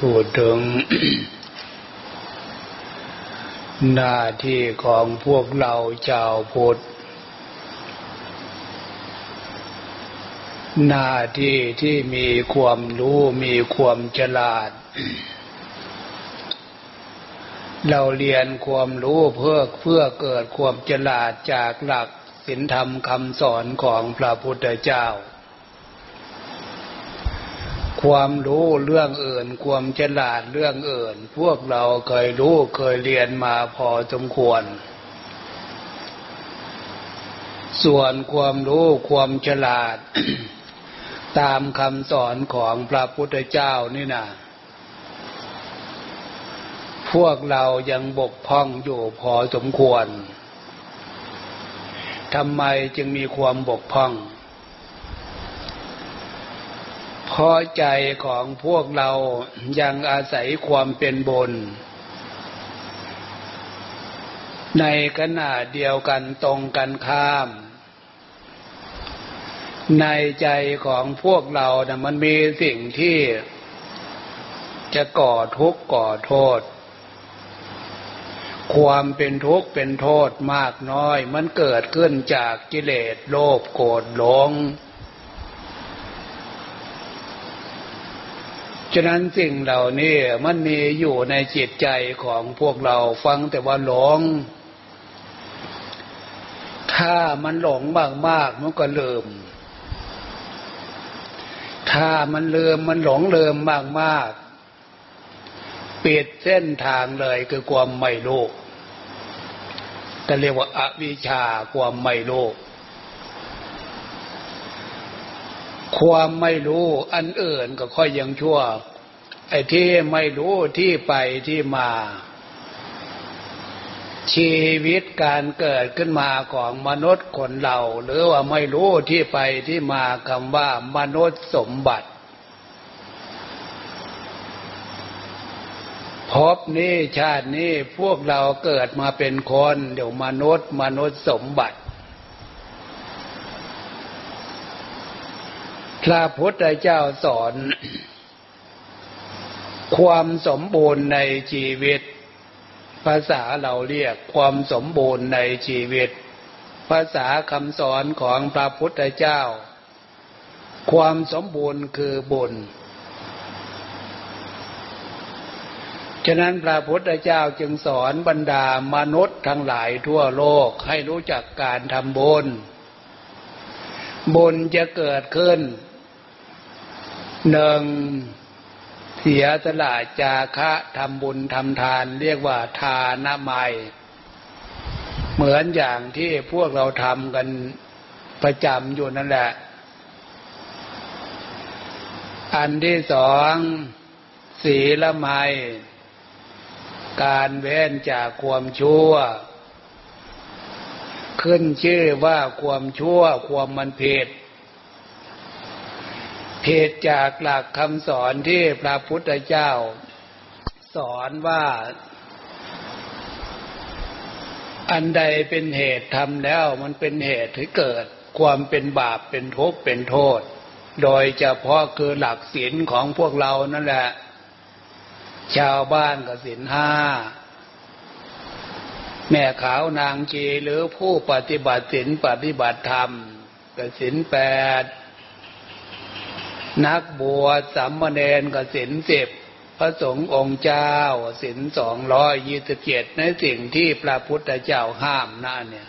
พูดถึงหน้าที่ของพวกเราชาวพุทธ หน้าที่ที่มีความรู้มีความฉลาด เราเรียนความรู้เพื่อเพื่อเกิดความฉลาดจากหลักศีลธรรมคำสอนของพระพุทธเจ้า ความรู้เรื่องอื่น ความฉลาดเรื่องอื่น พวกเราเคยรู้เคยเรียนมาพอสมควร ส่วนความรู้ความฉลาด ตามคำสอนของพระพุทธเจ้านี่นะพวกเรายังบกพร่องอยู่พอสมควรทำไมจึงมีความบกพร่อง เพราะใจของพวกเรายังอาศัยความเป็นบน ในขณะเดียวกันตรงกันข้าม ในใจของพวกเรานะ่มันมีสิ่งที่จะก่อทุกข์ก่อโทษ ความเป็นทุกข์เป็นโทษมากน้อย มันเกิดขึ้นจากกิเลสโลภโกรธหลง ฉะนั้นสิ่งเหล่านี้มันมีอยู่ในจิตใจของพวกเราฟังแต่ว่าหลง ถ้ามันหลงมากๆมันก็ลืม ถ้ามันลืมมันหลงลืมมากๆปิดเส้นทางเลยคือความไม่รู้ก็เรียกว่าอาวิชชาความไม่รู้ ความไม่รู้อันอื่นก็ค่อยยังชั่ว ไอ้ที่ไม่รู้ที่ไปที่มา ชีวิตการเกิดขึ้นมาของมนุษย์คนเรา หรือว่าไม่รู้ที่ไปที่มาคำว่ามนุษย์สมบัติพบนี้ชาตินี้พวกเราเกิดมาเป็นคน เดี๋ยวมนุษย์ มนุษย์สมบัติ พระพุทธเจ้าสอน ความสมบูรณ์ในชีวิต ภาษาเราเรียกความสมบูรณ์ในชีวิต ภาษาคำสอนของพระพุทธเจ้า ความสมบูรณ์คือบุญฉะนั้นพระพุทธเจ้าจึงสอนบรรดามนุษย์ทั้งหลายทั่วโลกให้รู้จักการทำบุญ บุญจะเกิดขึ้น หนึ่งเสียสละจาคะทำบุญทำทาน เรียกว่าทานาไมเหมือนอย่างที่พวกเราทำกันประจำอยู่นั่นแหละ อันที่สองศีละไมการเว้นจากความชั่ว ขึ้นชื่อว่าความชั่วความมันผิด ผิดจากหลักคำสอนที่พระพุทธเจ้า สอนว่า อันใดเป็นเหตุทำแล้ว มันเป็นเหตุให้เกิดความเป็นบาปเป็นทุกข์เป็นโทษ โดยเฉพาะคือหลักศีลของพวกเรานั่นแหละ ชาวบ้านก็สินห้าแม่ขาวนางจีหรือผู้ปฏิบัติศีลปฏิบัติธรรมก็สินแปด นักบวชสามเณรก็สินสิบพระสงฆ์องค์เจ้าสินสองร้อยยี่สิบเจ็ดในสิ่งที่พระพุทธเจ้าห้ามนั่นเนี่ย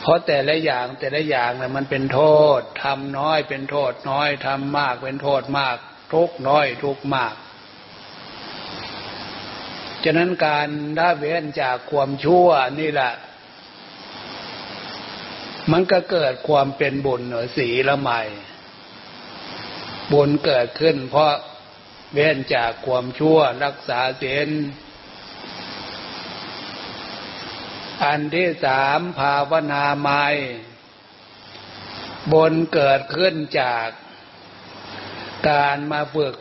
เพราะแต่ละอย่างแต่ละอย่างเนี่ยมันเป็นโทษทำน้อยเป็นโทษน้อยทำมากเป็นโทษมาก ทุกน้อยทุกมากฉะนั้นการละเว้นจากความชั่วนี่แหละมันก็เกิดความเป็นบุญหนือสีละใหม่ บุญเกิดขึ้น เพราะเว้นจากความชั่วรักษาเสียนอันที่สามภาวนาไม้บุญเกิดขึ้นจากการมาฝึก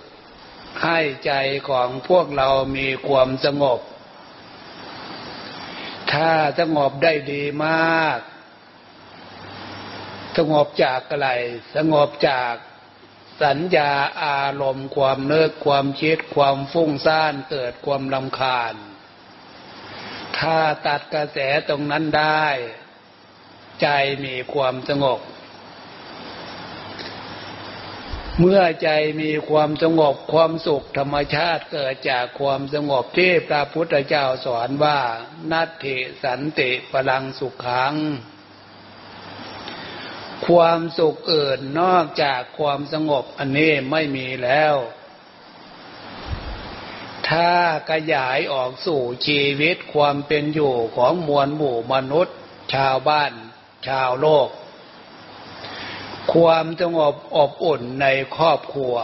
ให้ใจของพวกเรามีความสงบ ถ้าสงบได้ดีมาก สงบจากอะไร สงบจาก สัญญาอารมณ์ความเนิกความคิดความฟุ้งซ่านเกิดความลำคาญ ถ้าตัดกระแสตรงนั้นได้ ใจมีความสงบ เมื่อใจมีความสงบความสุขธรรมชาติเกิดจากความสงบที่พระพุทธเจ้าสอนว่า นัตถิสันติพลังสุขขัง ความสุขอื่นนอกจากความสงบอันนี้ไม่มีแล้ว ถ้าขยายออกสู่ชีวิตความเป็นอยู่ของมวลหมู่มนุษย์ ชาวบ้าน ชาวโลก ความสงบอบอุ่นในครอบครัว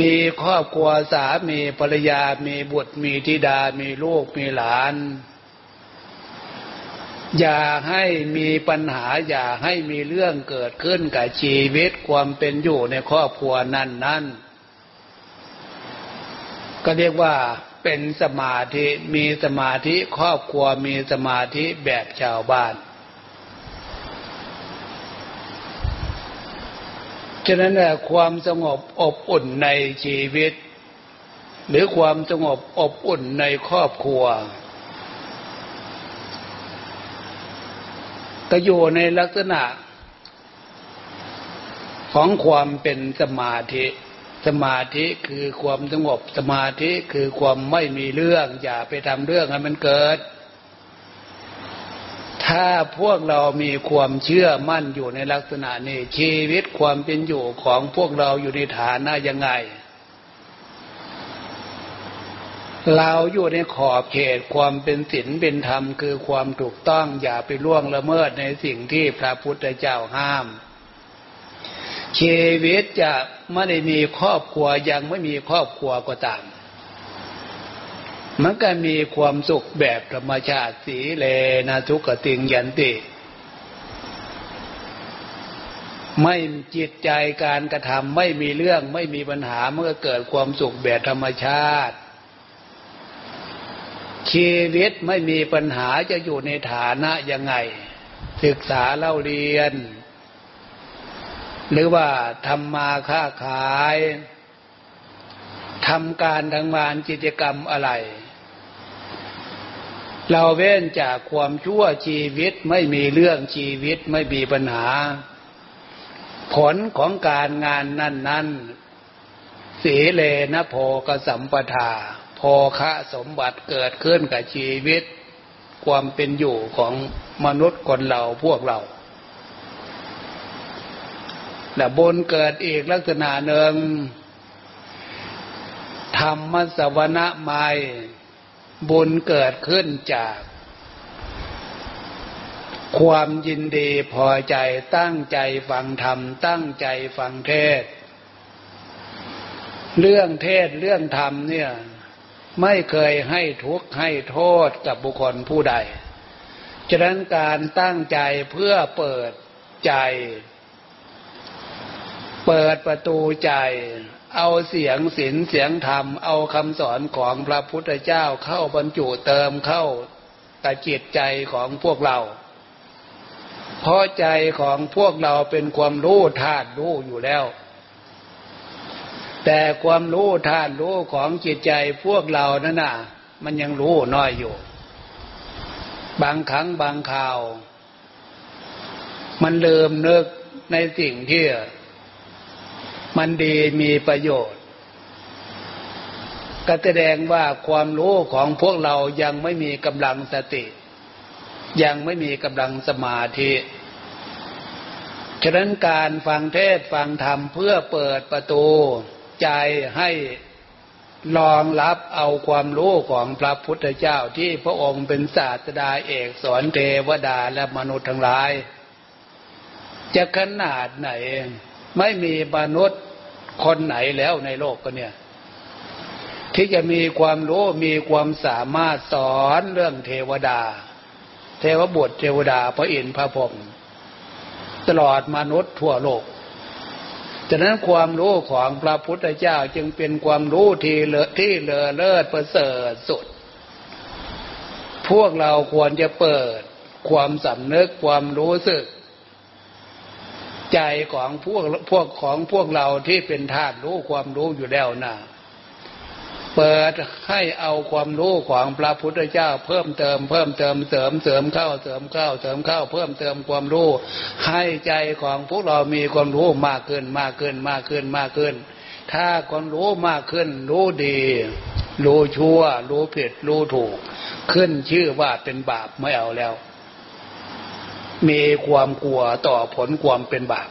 มีครอบครัวสามีภรรยามีบุตรมีธิดามีลูกมีหลาน อย่าให้มีปัญหา อย่าให้มีเรื่องเกิดขึ้นกับชีวิตความเป็นอยู่ในครอบครัวนั้นนั้นก็เรียกว่าเป็นสมาธิมีสมาธิครอบครัวมีสมาธิแบบชาวบ้าน ฉะนั้นแหละความสงบอบอุ่นในชีวิต หรือความสงบอบอุ่นในครอบครัว ก็อยู่ในลักษณะ ของความเป็นสมาธิ สมาธิคือความสงบ สมาธิคือความไม่มีเรื่อง อย่าไปทำเรื่องให้มันเกิด ถ้าพวกเรามีความเชื่อมั่นอยู่ในลักษณะนี้ชีวิตความเป็นอยู่ของพวกเราอยู่ในฐานะยังไง เราอยู่ในขอบเขตความเป็นศีลเป็นธรรมคือความถูกต้องอย่าไปล่วงละเมิดในสิ่งที่พระพุทธเจ้าห้ามชีวิตจะไม่ได้มีครอบครัวยังไม่มีครอบครัวก็ตาม มันก็มีความสุขแบบธรรมชาติสีเลนะทุกติงยันติ ไม่จิตใจการกระทำไม่มีเรื่องไม่มีปัญหาเมื่อเกิดความสุขแบบธรรมชาติ ชีวิตไม่มีปัญหาจะอยู่ในฐานะยังไง ศึกษาเล่าเรียน หรือว่าทำมาค้าขายทำการทางานกิจกรรมอะไร เราเว้นจากความชั่วชีวิตไม่มีเรื่องชีวิตไม่มีปัญหา ผลของการงานนั่นนั้นสีเลนะโพกสัมปทา พอคะสมบัติเกิดขึ้นกับชีวิต ความเป็นอยู่ของมนุษย์คนเราพวกเราแต่บนเกิดอีกลักษณะหนึ่งธรรมสวนะไมบุญเกิดขึ้นจาก ความยินดีพอใจตั้งใจฟังธรรม ตั้งใจฟังเทศ เรื่องเทศเรื่องธรรมเนี่ย ไม่เคยให้ทุกข์ให้โทษกับบุคคลผู้ใด ฉะนั้นการตั้งใจเพื่อเปิดใจ เปิดประตูใจ เอาเสียงศีลเสียงธรรม เอาคำสอนของพระพุทธเจ้าเข้าบรรจุเติมเข้ากับจิตใจของพวกเราเพราะใจของพวกเราเป็นความรู้ธาตุรู้อยู่แล้ว แต่ความรู้ท่านรู้ของจิตใจพวกเรานั่นน่ะ มันยังรู้น้อยอยู่ บางครั้งบางข่าว มันเลิมนึกในสิ่งที่มันดีมีประโยชน์ ก็แสดงว่าความรู้ของพวกเรายังไม่มีกำลังสติ ยังไม่มีกำลังสมาธิฉะนั้นการฟังเทศฟังธรรมเพื่อเปิดประตู ใจให้รองรับเอาความรู้ของพระพุทธเจ้าที่พระองค์เป็นศาสดาเอกสอนเทวดาและมนุษย์ทั้งหลาย จะขนาดไหน ไม่มีมนุษย์คนไหนแล้วในโลกก็เนี่ย ที่จะมีความรู้มีความสามารถสอนเรื่องเทวดา เทวบุตรเทวดาพระอินทร์พระพรหมตลอดมนุษย์ทั่วโลก ฉะนั้นความรู้ของพระพุทธเจ้าจึงเป็นความรู้ที่เลอที่เลอเลิศประเสริฐสุด พวกเราควรจะเปิดความสำนึกความรู้สึก ใจของพวกพวกของพวกเราที่เป็นธาตุรู้ความรู้อยู่แล้วน่ะ เปิดให้เอาความรู้ของพระพุทธเจ้า เพิ่มเติมเพิ่มเติมเสริมเสริมเข้าเสริมเข้าเสริมเข้า เพิ่มเติมความรู้ ให้ใจของพวกเรามีความรู้มากขึ้นมากขึ้นมากขึ้นมากขึ้น ถ้าความรู้มากขึ้น รู้ดี รู้ชั่ว รู้ผิดรู้ถูก ขึ้นชื่อว่าเป็นบาปไม่เอาแล้ว มีความกลัวต่อผลความเป็นบาป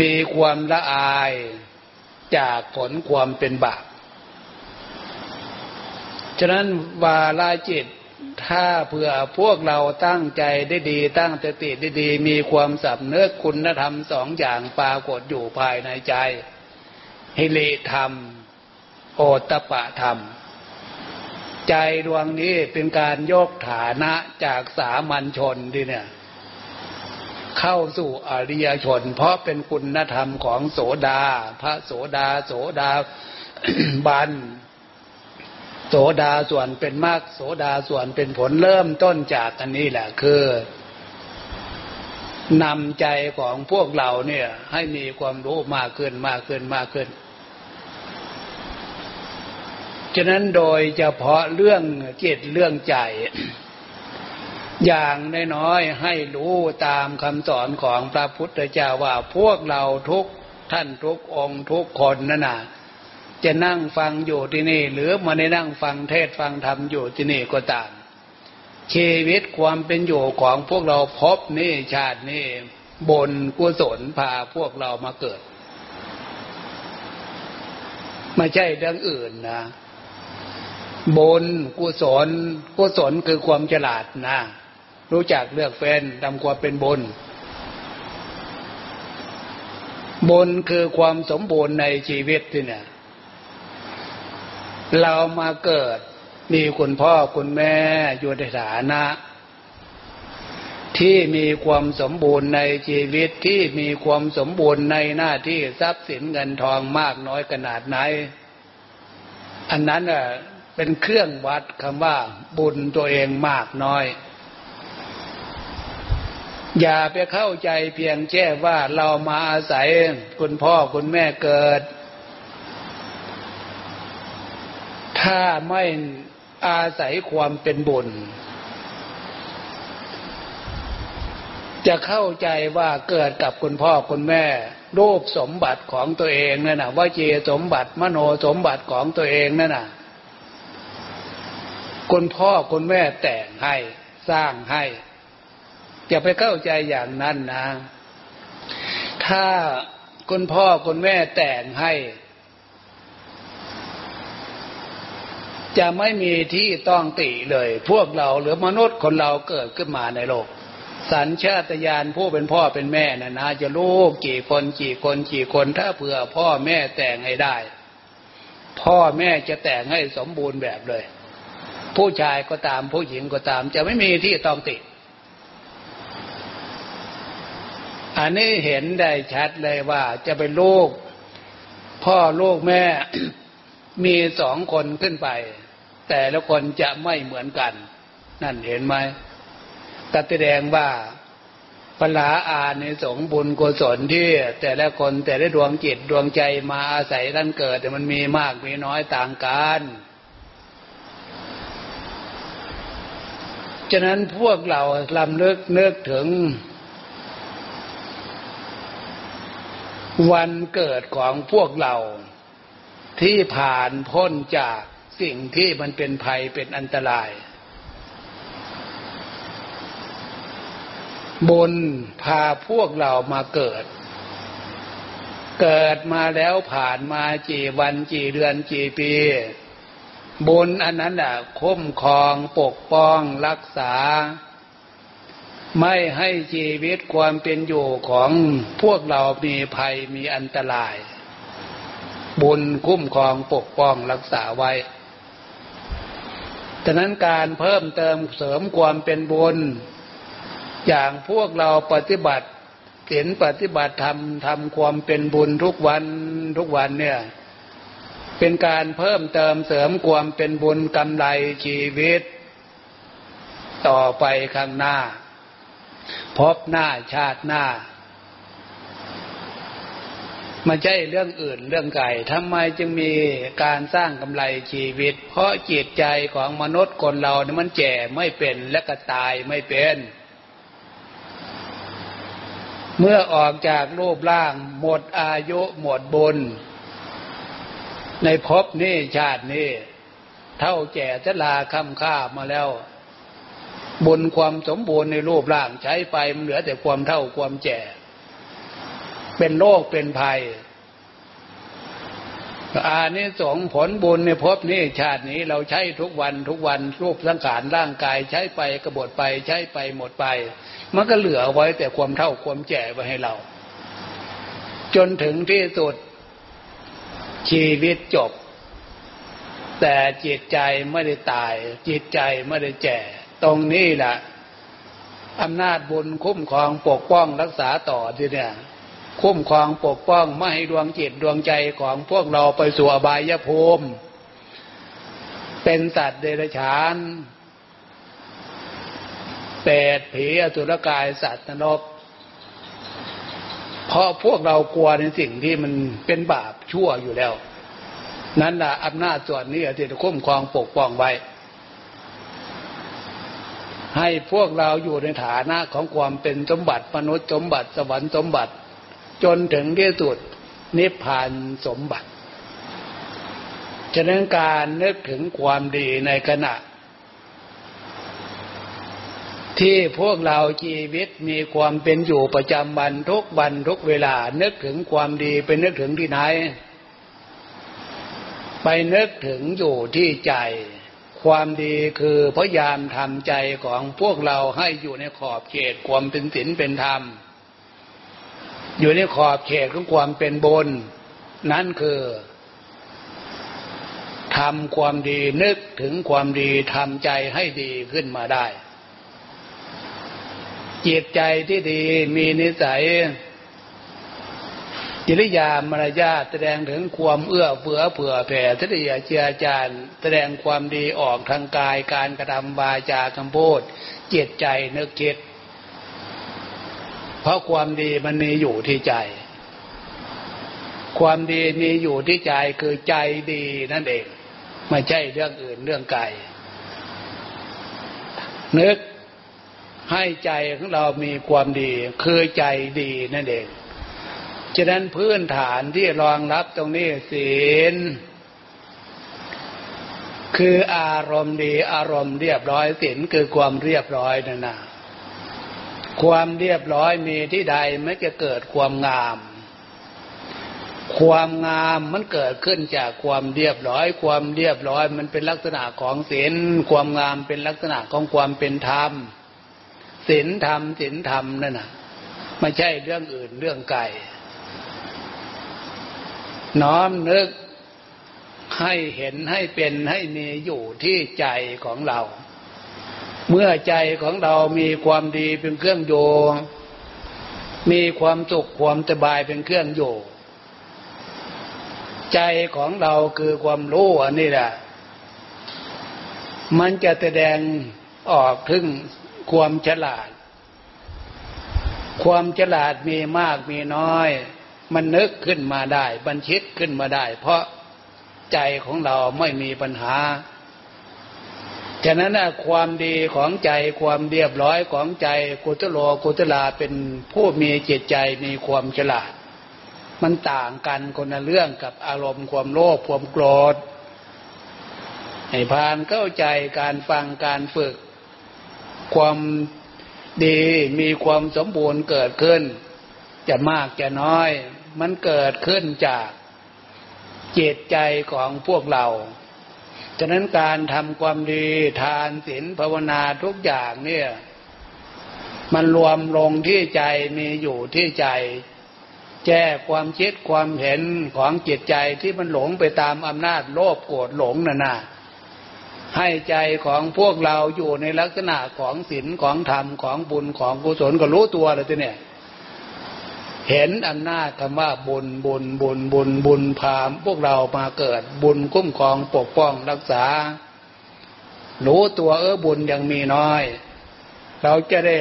มีความละอาย จากผลความเป็นบาป ฉะนั้นวาลาจิตถ้าเผื่อพวกเราตั้งใจได้ดี ตั้งสติได้ดี มีความสับเนื้อคุณธรรมสองอย่างปรากฏอยู่ภายในใจ ฮิริธรรม โอตปะธรรม ใจดวงนี้เป็นการยกฐานะจากสามัญชนดีเนี่ย เข้าสู่อริยชน เพราะเป็นคุณธรรมของโสดา พระโสดาโสดาบันโสดาส่วนเป็นมากโสดาส่วนเป็นผลเริ่มต้นจากอันนี้แหละคือนำใจของพวกเราเนี่ย ให้มีความรู้มากขึ้นมากขึ้นมากขึ้น ฉะนั้นโดยเฉพาะเรื่องจิตเรื่องใจ อย่างน้อยๆให้รู้ตามคำสอนของพระพุทธเจ้าว่าพวกเราทุกท่านทุกองค์ทุกคนนั่นน่ะจะนั่งฟังอยู่ที่นี่ หรือมาในนั่งฟังเทศฟังธรรมอยู่ที่นี่ก็ตามชีวิตความเป็นอยู่ของพวกเราพบนี่ชาตินี่บนกุศลพาพวกเรามาเกิด ไม่ใช่เรื่องอื่นนะบนกุศลกุศลคือความฉลาดนะ รู้จักเลือกแฟนทำความเป็นบุญบุญคือความสมบูรณ์ในชีวิตที่เนี่ย เรามาเกิดมีคุณพ่อคุณแม่อยู่ในฐานะ ที่มีความสมบูรณ์ในชีวิตที่มีความสมบูรณ์ในหน้าที่ทรัพย์สินเงินทองมากน้อยขนาดไหน อันนั้นอะเป็นเครื่องวัดคำว่าบุญตัวเองมากน้อย อย่าไปเข้าใจเพียงแค่ว่าเรามาอาศัยคุณพ่อคุณแม่เกิด ถ้าไม่อาศัยความเป็นบุญ จะเข้าใจว่าเกิดกับคุณพ่อคุณแม่ รูปสมบัติของตัวเองนั่นนะว่าเจสมบัติมโนสมบัติของตัวเองนั่นนะคุณพ่อคุณแม่แต่งให้สร้างให้ อย่าไปเข้าใจอย่างนั้นนะ ถ้าคุณพ่อคุณแม่แต่งให้ จะไม่มีที่ต้องติเลย พวกเราหรือมนุษย์คนเราเกิดขึ้นมาในโลก สัญชาตญาณผู้เป็นพ่อเป็นแม่นะนะจะลูกกี่คนกี่คนกี่คนถ้าเผื่อพ่อแม่แต่งให้ได้ พ่อแม่จะแต่งให้สมบูรณ์แบบเลย ผู้ชายก็ตามผู้หญิงก็ตาม จะไม่มีที่ต้องติ อันนี้เห็นได้ชัดเลยว่าจะเป็นลูก พ่อลูกแม่มีสองคนขึ้นไป แต่ละคนจะไม่เหมือนกัน นั่นเห็นไหมก็แสดงว่าพลาอาในสงบุญกุศลที่แต่ละคนแต่ละดวงจิตดวงใจมาอาศัยท่านเกิด แต่มันมีมากมีน้อยต่างกันฉะนั้นพวกเราลำเลึกนึกถึง วันเกิดของพวกเราที่ผ่านพ้นจากสิ่งที่มันเป็นภัยเป็นอันตรายบุญพาพวกเรามาเกิด เกิดมาแล้วผ่านมากี่วันกี่เดือนกี่ปีบุญอันนั้นอะคุ้มครองปกป้องรักษา ไม่ให้ชีวิตความเป็นอยู่ของพวกเรามีภัยมีอันตราย บุญคุ้มครองปกป้องรักษาไว้ฉะนั้นการเพิ่มเติมเสริมความเป็นบุญ อย่างพวกเราปฏิบัติเห็นปฏิบัติทำทำความเป็นบุญทุกวันทุกวันเนี่ย เป็นการเพิ่มเติมเสริมความเป็นบุญกำไรชีวิต ต่อไปข้างหน้า พบหน้าชาติหน้ามันใช่เรื่องอื่นเรื่องไก่ทำไมจึงมีการสร้างกำไรชีวิต เพราะจิตใจของมนุษย์คนเราเนี่ยมันแก่ไม่เป็นและก็ตายไม่เป็น เมื่อออกจากรูปร่างหมดอายุหมดบุญ ในภพนี้ชาตินี้ เท่าแก่ชราคำค่ามาแล้ว บุญความสมบูรณ์ในรูปร่างใช้ไปมันเหลือแต่ความเท่าความแก่เป็นโรคเป็นภัยอานิสงส์ผลบุญในภพนี้ชาตินี้เราใช้ทุกวันทุกวันรูปสังขารร่างกายใช้ไปกระบดไปใช้ไปหมดไป มันก็เหลือไว้แต่ความเท่าความแก่ไว้ให้เรา จนถึงที่สุดชีวิตจบ แต่จิตใจไม่ได้ตาย จิตใจไม่ได้แก่ ตรงนี้แหละอำนาจบุญคุ้มครองปกป้องรักษาต่อที่เนี่ย คุ้มครองปกป้องไม่ให้ดวงจิตดวงใจของพวกเราไปสู่อบายภูมิ เป็นสัตว์เดรัจฉานเปรตผีอสุรกายสัตว์นรกเพราะพวกเรากลัวในสิ่งที่มันเป็นบาปชั่วอยู่แล้ว นั้นละอำนาจส่วนนี้ที่จะคุ้มครองปกป้องไว้ ให้พวกเราอยู่ในฐานะของความเป็นสมบัติมนุษย์สมบัติสวรรค์สมบัติ จนถึงที่สุดนิพพานสมบัติ ฉะนั้นการนึกถึงความดีในขณะ ที่พวกเราชีวิตมีความเป็นอยู่ประจำวันทุกวันทุกเวลา นึกถึงความดีไปนึกถึงที่ไหน ไปนึกถึงอยู่ที่ใจ ความดีคือพยายามทำใจของพวกเราให้อยู่ในขอบเขตความเป็นศีลเป็นธรรม อยู่ในขอบเขตของความเป็นบนนั่นคือทำความดีนึกถึงความดีทำใจให้ดีขึ้นมาได้จิตใจที่ดีมีนิสัย จิริยามารยาแสดงถึงความเอื้อเฟื้อเผื่อแผ่ทิฏยาเจียจารแสดงความดีออกทางกายการกระทำวาจาคำพูดจิตใจนึกคิด เพราะความดีมันมีอยู่ที่ใจ ความดีมีอยู่ที่ใจคือใจดีนั่นเอง ไม่ใช่เรื่องอื่นเรื่องไกลนึกให้ใจของเรามีความดี คือใจดีนั่นเอง ฉะนั้นพื้นฐานที่รองรับตรงนี้ศีล คืออารมณ์ดีอารมณ์เรียบร้อยศีลคือความเรียบร้อยนั่นนะความเรียบร้อยมีที่ใดไม่จะเกิดความงาม ความงามมันเกิดขึ้นจากความเรียบร้อย ความเรียบร้อยมันเป็นลักษณะของศีลความงามเป็นลักษณะของความเป็นธรรมศีลธรรมศีลธรรมนั่นน่ะไม่ใช่เรื่องอื่นเรื่องไกล น้อมนึกให้เห็นให้เป็นให้มีอยู่ที่ใจของเรา เมื่อใจของเรามีความดีเป็นเครื่องโยมีความสุขความสบายเป็นเครื่องโยใจของเราคือความรู้อันนี้แหละ มันจะแสดงออกถึงความฉลาด ความฉลาดมีมากมีน้อย มันนึกขึ้นมาได้ บัญชิตขึ้นมาได้ เพราะใจของเราไม่มีปัญหา ฉะนั้นความดีของใจความเรียบร้อยของใจกุตโลกุตลาเป็นผู้มีจิตใจมีความฉลาด มันต่างกันคนละเรื่องกับอารมณ์ความโลภความโกรธให้พานเข้าใจการฟังการฝึก ความดีมีความสมบูรณ์เกิดขึ้น จะมากจะน้อย มันเกิดขึ้นจากจิตใจของพวกเราฉะนั้นการทำความดีทานศีลภาวนาทุกอย่างเนี่ย มันรวมลงที่ใจมีอยู่ที่ใจ แก้ความคิดความเห็นของจิตใจที่มันหลงไปตามอำนาจโลภโกรธหลงน่ะนะให้ใจของพวกเราอยู่ในลักษณะของศีลของธรรมของบุญของกุศลก็รู้ตัวเลยทีเนี่ย เห็นอำนาจคำว่าบุญบุญบุญบุญบุญพามพวกเรามาเกิดบุญคุ้มครองปกป้องรักษา รู้ตัวเออบุญยังมีน้อย เราจะได้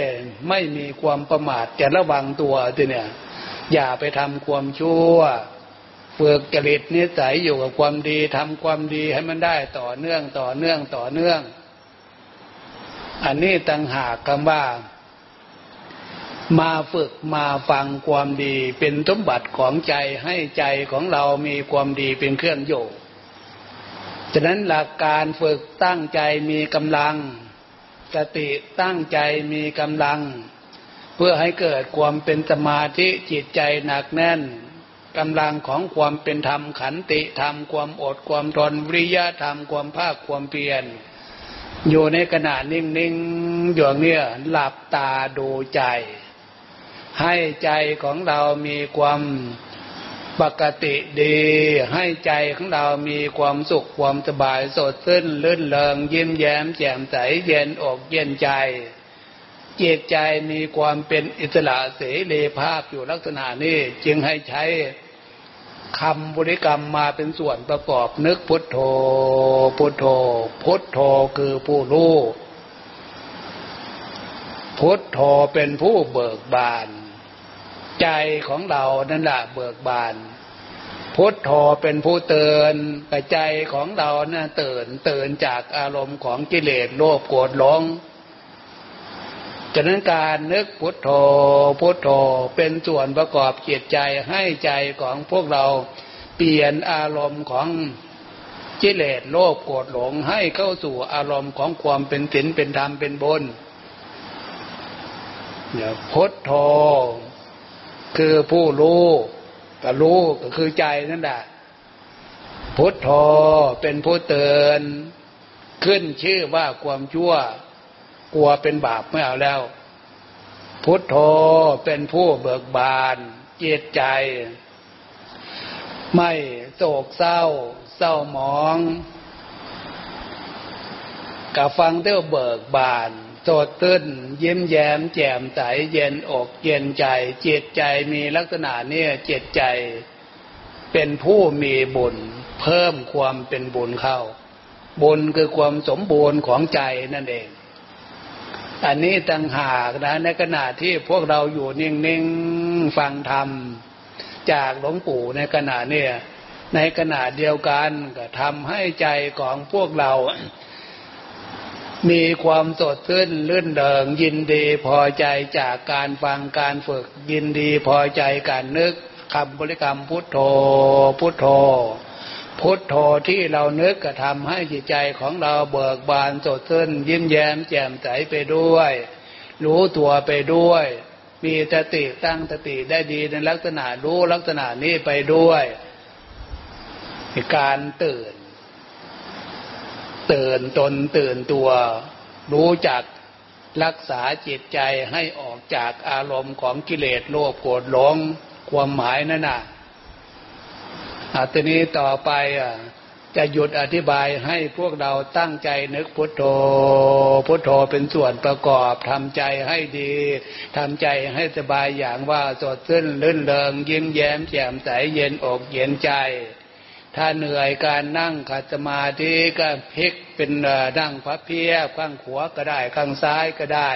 ไม่มีความประมาทจะระวังตัวทีเนี่ย อย่าไปทำความชั่วฝึกจริตนิสัยอยู่กับความดีทำความดีให้มันได้ต่อเนื่องต่อเนื่องต่อเนื่อง อันนี้ต่างหากคำว่า มาฝึกมาฟังความดีเป็นสมบัติของใจให้ใจของเรามีความดีเป็นเครื่องโยกฉะนั้นหลักการฝึกตั้งใจมีกำลัง สติตั้งใจมีกำลัง เพื่อให้เกิดความเป็นสมาธิจิตใจหนักแน่นกำลังของความเป็นธรรมขันติธรรมความอดความทนวิริยะธรรมความภาคความเพียรอยู่ในขณะนิ่งๆอย่างเนี้ยหลับตาดูใจ ให้ใจของเรามีความปกติดี ให้ใจของเรามีความสุขความสบายสดชื่นลื่นเริงยิ้มแย้มแจ่มใสเย็นอกเย็นใจจิตใจมีความเป็นอิสระเสรีภาพอยู่ลักษณะนี้จึงให้ใช้คำบริกรรมมาเป็นส่วนประกอบนึกพุทโธ พุทโธ พุทโธคือผู้รู้พุทโธเป็นผู้เบิกบาน ใจของเรานั่นแหละเบิกบาน พุทโธเป็นผู้เตือนใจของเรานะ่ะตื่นตื่นจากอารมณ์ของกิเลสโลภโกรธหลงฉะนั้นการนึกพุทโธพุทโธเป็นส่วนประกอบจิตใจให้ใจของพวกเราเปลี่ยนอารมณ์ของกิเลสโลภโกรธหลงให้เข้าสู่อารมณ์ของความเป็นศีลเป็นธรรมเป็นบุญเนี่ยพุทโธ คือผู้รู้ก็รู้ก็คือใจนั่นแหละพุทโธเป็นผู้เตือนขึ้นชื่อว่าความชั่ว กลัวเป็นบาปไม่เอาแล้ว พุทโธเป็นผู้เบิกบานเจตใจ ไม่โศกเศร้า เศร้าหมองกับฟังเต้าเบิกบาน สดตื้นยิ้มแย้มแจ่มใสเย็นอกเย็นใจ จิตใจมีลักษณะเนี่ยจิตใจ เป็นผู้มีบุญ เพิ่มความเป็นบุญเข้า บุญคือความสมบูรณ์ของใจนั่นเอง อันนี้ต่างหากนะในขณะที่พวกเราอยู่นิ่งๆฟังธรรม จากหลวงปู่ในขณะเนี่ยในขณะเดียวกันก็ทำให้ใจของพวกเรา มีความสดชื่นลื่นเดิงยินดีพอใจจากการฟังการฝึก ยินดีพอใจการนึกคำบริกรรมพุทโธ พุทโธ พุทโธที่เรานึกกระทำให้จิตใจของเราเบิกบานสดชื่นยิ้มแย้มแจ่มใสไปด้วย รู้ตัวไปด้วย มีสติตั้งสติได้ดีในลักษณะรู้ลักษณะนี้ไปด้วย การตื่น ตื่นตนตื่นตัว รู้จักรักษาจิตใจให้ออกจากอารมณ์ของกิเลสโลภโกรธหลงความหมายนั่นน่ะอาทีนี้ต่อไปอะจะหยุดอธิบายให้พวกเราตั้งใจนึกพุทโธ พุทโธเป็นส่วนประกอบทำใจให้ดีทำใจให้สบายอย่างว่าสดชื่นลื่นเริงยิ้มแย้มแจ่มใสเย็นอกเย็นใจ ถ้าเหนื่อยการนั่งขัดสมาธิก็พลิกเป็นนั่งพับเพียบข้างขวาก็ได้ ข้างซ้ายก็ได้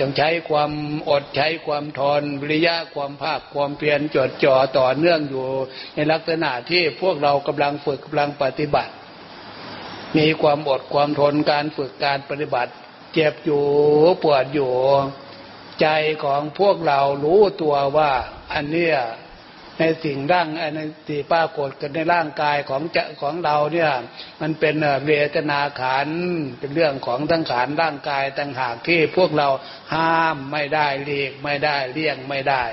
จงใช้ความอดใช้ความทนวิริยะความภาคความเพียรจดจ่อต่อเนื่องอยู่ ในลักษณะที่พวกเรากำลังฝึกกำลังปฏิบัติ มีความอดความทนการฝึกการปฏิบัติ เจ็บอยู่ปวดอยู่ ใจของพวกเรารู้ตัวว่าอันเนี้ย ในสิ่งร่างในสิ่ปรากฏกันในร่างกายของจะของเราเนี่ย มันเป็นเวทนาขันเป็นเรื่องของทั้งขันร่างกายต่างหากที่พวกเราห้ามไม่ได้เลีกไม่ได้เลี่ยงไม่ได้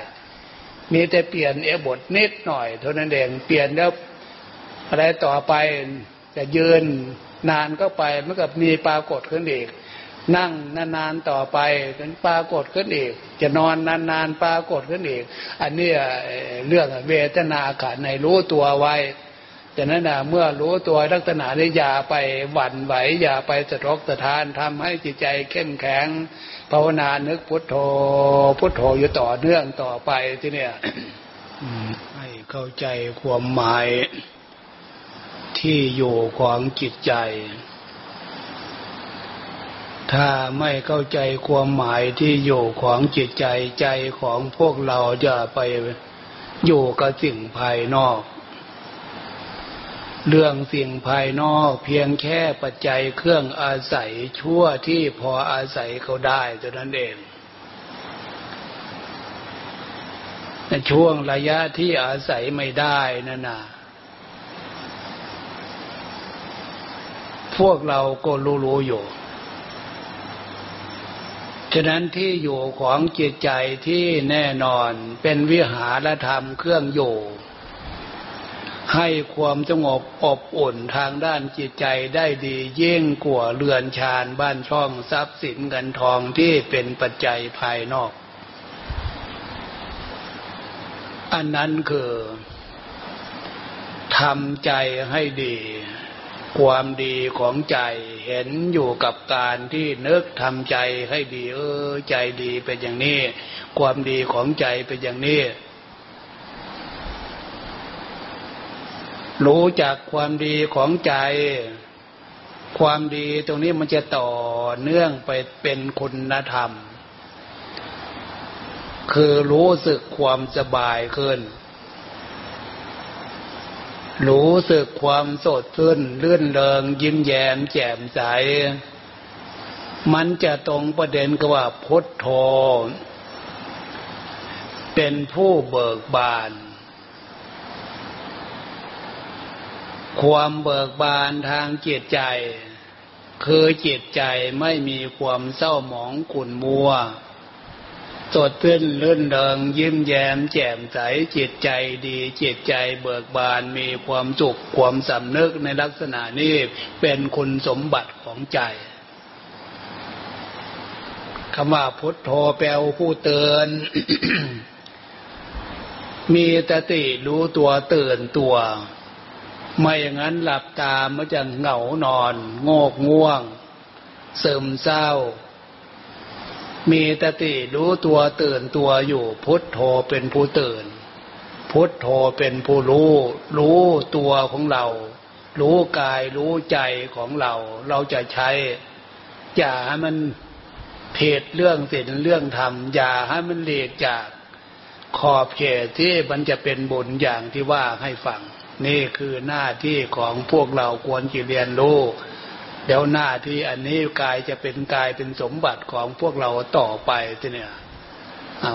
มีแต่เปลี่ยนเอบทนิดหน่อยเท่านั้นเองเปลี่ยนแล้วอะไรต่อไปจะยืนนานก็ไปมันก็มีปรากฏขึ้นอีก นั่งนานๆต่อไปเป็นปรากฏขึ้นอีก จะนอนนานๆปรากฏขึ้นอีก อันนี้เรื่องเวทนาขาดในรู้ตัวไว้จากนั้นนะเมื่อรู้ตัวลักษณะนี้อย่าไปหวั่นไหว อย่าไปสะทกสะทานทำให้จิตใจเข้มแข็งภาวนานึกพุทโธ พุทโธอยู่ต่อเนื่องต่อไปที่เนี่ยให้เข้าใจความหมายที่อยู่ของจิตใจ ถ้าไม่เข้าใจความหมายที่อยู่ของจิตใจใจของพวกเราจะไปอยู่กับสิ่งภายนอก เรื่องสิ่งภายนอกเพียงแค่ปัจจัยเครื่องอาศัยชั่วที่พออาศัยเขาได้เท่านั้นเองในช่วงระยะที่อาศัยไม่ได้นั่นน่ะพวกเราก็รู้ๆอยู่ ฉะนั้นที่อยู่ของจิตใจที่แน่นอนเป็นวิหารธรรมเครื่องอยู่ ให้ความสงบอบอุ่นทางด้านจิตใจได้ดีเย่งกว่าเรือนชานบ้านช่องทรัพย์สินเงินทองที่เป็นปัจจัยภายนอก อันนั้นคือทำใจให้ดี ความดีของใจเห็นอยู่กับการที่นึกทำใจให้ดีเออใจดีเป็นอย่างนี้ ความดีของใจเป็นอย่างนี้ รู้จักความดีของใจ ความดีตรงนี้มันจะต่อเนื่องไปเป็นคุณธรรม คือรู้สึกความสบายขึ้น รู้สึกความสดชื่นเลื่อนเริงยิ้มแย้มแจ่มใส มันจะตรงประเด็นกับว่าพุทโธเป็นผู้เบิกบาน ความเบิกบานทางจิตใจ คือจิตใจไม่มีความเศร้าหมองขุ่นมัว สดชื่นลื่นเริงยิ้มแย้มแจ่มใสจิตใจดีจิตใจเบิกบานมีความสุขความสำนึกในลักษณะนี้เป็นคุณสมบัติของใจคำว่าพุทโธแปลผู้เตือนมีตติรู้ตัวตื่นตัว ไม่อย่างนั้นหลับตามันจะเหงานอน โงกง่วงซึมเศร้า มีตติรู้ตัวตื่นตัวอยู่ พุทโธเป็นผู้ตื่น พุทโธเป็นผู้รู้ รู้ตัวของเรา รู้กายรู้ใจของเรา เราจะใช้อย่าให้มันเพดเรื่องศีลเรื่องธรรมอย่าให้มันเลกจากขอบเขตที่มันจะเป็นบุญอย่างที่ว่าให้ฟัง นี่คือหน้าที่ของพวกเราควรจะเรียนรู้ เดี๋ยวหน้าที่อันนี้กายจะเป็นกายเป็นสมบัติของพวกเราต่อไปทีเนี่ย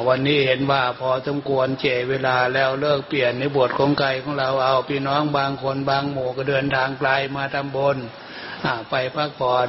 วันนี้เห็นว่าพอสมควรเจเวลาแล้วเลิกเปลี่ยนในบทของกายของเราเอาพี่น้องบางคนบางหมู่ก็เดินทางไกลมาทำบนไปพักผ่อน